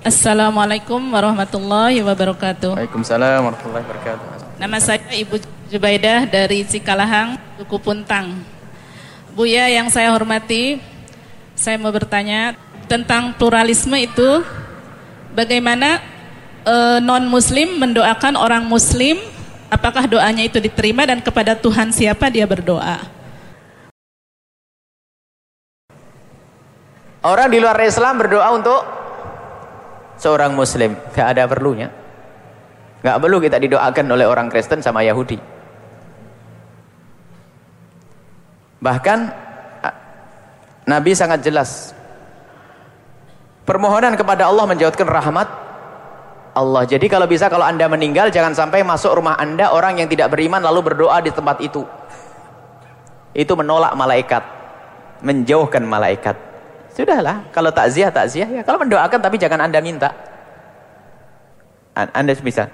Assalamualaikum warahmatullahi wabarakatuh. Waalaikumsalam warahmatullahi wabarakatuh. Nama saya Ibu Jubaidah dari Cikalahang, Duku Puntang. Buya yang saya hormati, saya mau bertanya tentang pluralisme itu bagaimana e, eh, non muslim mendoakan orang muslim apakah doanya itu diterima dan kepada Tuhan siapa dia berdoa Orang di luar Islam berdoa untuk seorang muslim gak ada perlunya. Gak perlu kita didoakan oleh orang Kristen sama Yahudi. Bahkan Nabi sangat jelas. Permohonan kepada Allah menjauhkan rahmat Allah. Jadi kalau bisa kalau anda meninggal jangan sampai masuk rumah anda orang yang tidak beriman lalu berdoa di tempat itu. Itu menolak malaikat menjauhkan malaikat Sudahlah, kalau takziah takziah ya. Kalau mendoakan tapi jangan Anda minta. Anda bisa.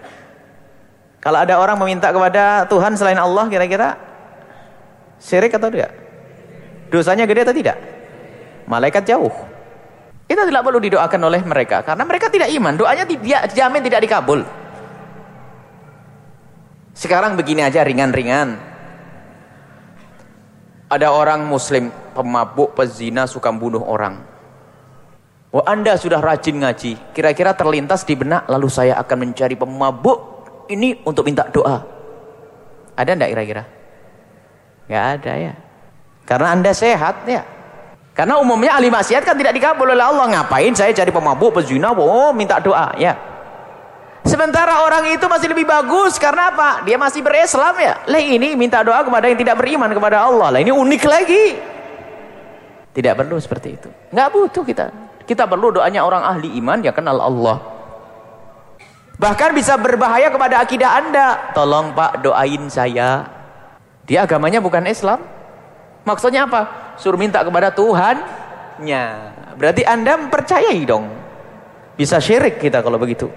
Kalau ada orang meminta kepada Tuhan selain Allah kira-kira syirik atau tidak? Dosanya gede atau tidak? Malaikat jauh. Kita tidak perlu didoakan oleh mereka karena mereka tidak iman. Doanya dia jamin tidak dikabul. Sekarang begini aja ringan-ringan. Ada orang muslim pemabuk, pezina, suka bunuh orang. Oh anda sudah rajin ngaji. Kira-kira terlintas di benak, lalu saya akan mencari pemabuk ini untuk minta doa. Ada enggak kira-kira? Gak ada ya. Karena anda sehat ya. Karena umumnya ahli maksiat kan tidak dikabul oleh Allah. Ngapain saya cari pemabuk, pezina, oh minta doa ya. Sementara orang itu masih lebih bagus karena apa? Dia masih berislam ya. Lah ini minta doa kepada yang tidak beriman kepada Allah. Lah ini unik lagi. Tidak perlu seperti itu. Nggak butuh kita. Kita perlu doanya orang ahli iman yang kenal Allah. Bahkan bisa berbahaya kepada akidah Anda. Tolong Pak doain saya. Dia agamanya bukan Islam. Maksudnya apa? Suruh minta kepada Tuhannya. Berarti Anda mempercayai dong. Bisa syirik kita kalau begitu.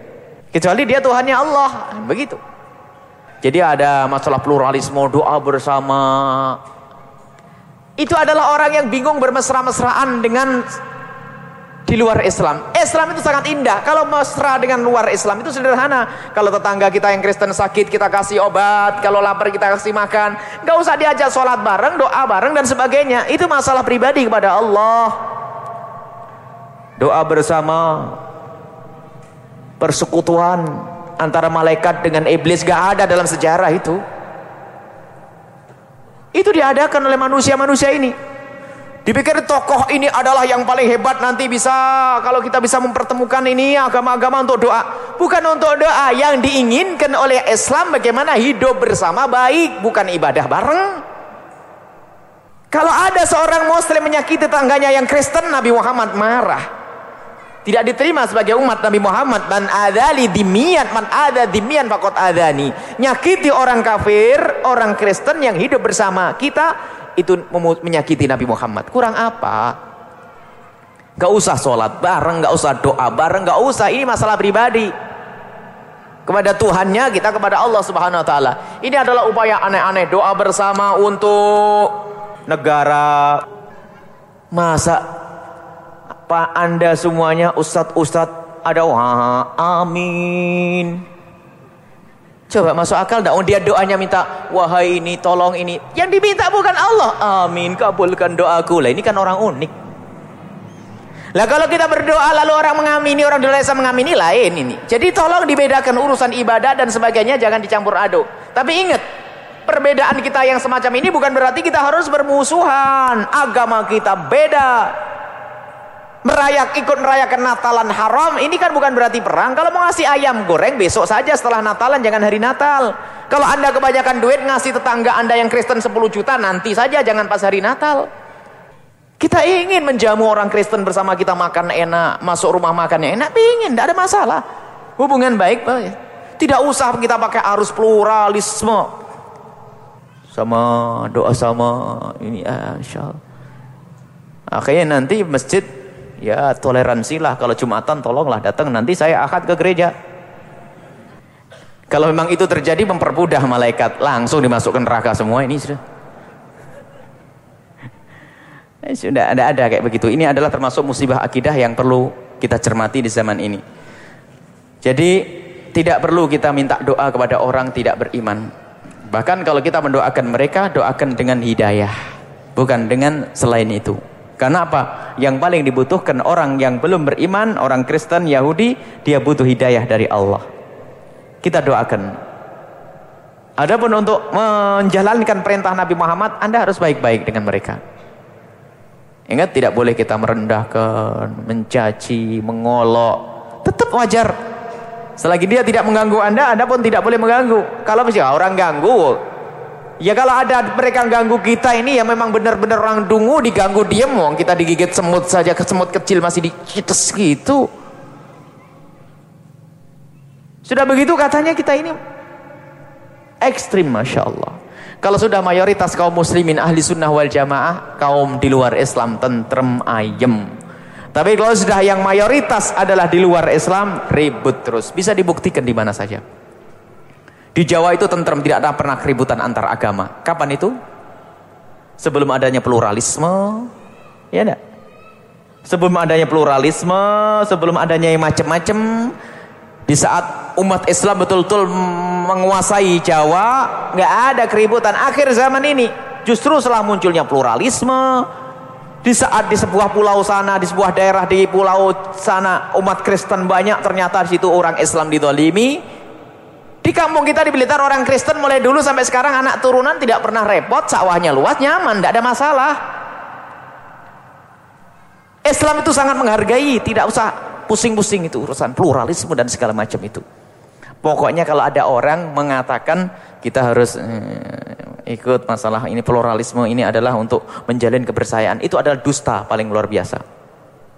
Kecuali dia Tuhannya Allah. Begitu. Jadi ada masalah pluralisme doa bersama itu adalah orang yang bingung bermesra-mesraan dengan di luar Islam. Islam itu sangat indah. Kalau mesra dengan luar Islam itu sederhana. Kalau tetangga kita yang Kristen sakit kita kasih obat, kalau lapar kita kasih makan. Gak usah diajak sholat bareng, doa bareng dan sebagainya. Itu masalah pribadi kepada Allah. Doa bersama persekutuan antara malaikat dengan iblis gak ada dalam sejarah itu. Itu diadakan oleh manusia-manusia ini. Dipikir tokoh ini adalah yang paling hebat nanti bisa kalau kita bisa mempertemukan ini agama-agama untuk doa. Bukan untuk doa yang diinginkan oleh Islam bagaimana hidup bersama baik, bukan ibadah bareng. Kalau ada seorang muslim menyakiti tetangganya yang Kristen, Nabi Muhammad marah tidak diterima sebagai umat Nabi Muhammad. Man adali dimian man ada dimian fakot adani nyakiti orang kafir orang Kristen yang hidup bersama kita itu menyakiti Nabi Muhammad. Kurang apa? Gak usah sholat bareng gak usah doa bareng gak usah. Ini masalah pribadi. Kepada Tuhannya kita kepada Allah subhanahu wa ta'ala. Ini adalah upaya aneh-aneh. Doa bersama untuk negara. Masa Pak Anda semuanya ustad-ustad ada wah amin. Coba masuk akal enggak? Oh, dia doanya minta wahai ini tolong ini. Yang diminta bukan Allah. Amin kabulkan doaku. Lah ini kan orang unik. Lah kalau kita berdoa lalu orang mengamini, orang di desa mengamini lain ini. Jadi tolong dibedakan urusan ibadah dan sebagainya jangan dicampur aduk. Tapi ingat, perbedaan kita yang semacam ini bukan berarti kita harus bermusuhan. Agama kita beda merayak ikut merayakan Natalan haram ini kan bukan berarti perang. Kalau mau ngasih ayam goreng besok saja setelah Natalan jangan hari Natal. Kalau anda kebanyakan duit ngasih tetangga anda yang Kristen 10 juta nanti saja jangan pas hari Natal. Kita ingin menjamu orang Kristen bersama kita makan enak masuk rumah makannya enak ingin tidak ada masalah. Hubungan baik baik tidak usah kita pakai arus pluralisme. Sama doa sama ini ya, insya Allah. Akhirnya nanti masjid ya toleransilah kalau Jumatan tolonglah datang nanti saya akad ke gereja kalau memang itu terjadi mempermudah malaikat langsung dimasukkan neraka semua ini sudah eh, sudah ada ada kayak begitu ini adalah termasuk musibah akidah yang perlu kita cermati di zaman ini Jadi tidak perlu kita minta doa kepada orang tidak beriman. Bahkan kalau kita mendoakan mereka, doakan dengan hidayah. Bukan dengan selain itu. Karena apa? Yang paling dibutuhkan orang yang belum beriman, orang Kristen, Yahudi, dia butuh hidayah dari Allah. Kita doakan. Adapun untuk menjalankan perintah Nabi Muhammad, Anda harus baik-baik dengan mereka. Ingat tidak boleh kita merendahkan, mencaci, mengolok. Tetap wajar. Selagi dia tidak mengganggu Anda, Anda pun tidak boleh mengganggu. Kalau misalnya orang ganggu, ya kalau ada mereka ganggu kita ini ya memang benar-benar orang dungu diganggu diem, wong kita digigit semut saja, ke semut kecil masih dicites gitu. Sudah begitu katanya kita ini ekstrim Masya Allah. Kalau sudah mayoritas kaum muslimin ahli sunnah wal jamaah kaum di luar Islam tentrem ayem. Tapi kalau sudah yang mayoritas adalah di luar Islam ribut terus. Bisa dibuktikan di mana saja di Jawa itu tentrem tidak ada pernah keributan antar agama. Kapan itu? Sebelum adanya pluralisme. Ya enggak? Sebelum adanya pluralisme sebelum adanya yang macam-macam di saat umat Islam betul-betul menguasai Jawa, nggak ada keributan. Akhir zaman ini justru setelah munculnya pluralisme, di saat di sebuah pulau sana, di sebuah daerah di pulau sana umat Kristen banyak, ternyata di situ orang Islam didolimi. Kampung kita di Blitar orang Kristen mulai dulu sampai sekarang anak turunan tidak pernah repot, sawahnya luas, nyaman, tidak ada masalah. Islam itu sangat menghargai, tidak usah pusing-pusing itu urusan pluralisme dan segala macam itu. Pokoknya kalau ada orang mengatakan kita harus eh, ikut masalah ini pluralisme ini adalah untuk menjalin kebersayaan, itu adalah dusta paling luar biasa.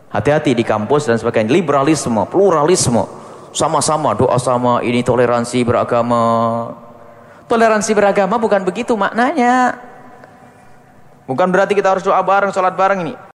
Hati-hati di kampus dan sebagainya. Liberalisme, pluralisme, sama-sama doa sama, ini toleransi beragama. Toleransi beragama bukan begitu maknanya. Bukan berarti kita harus doa bareng, sholat bareng ini.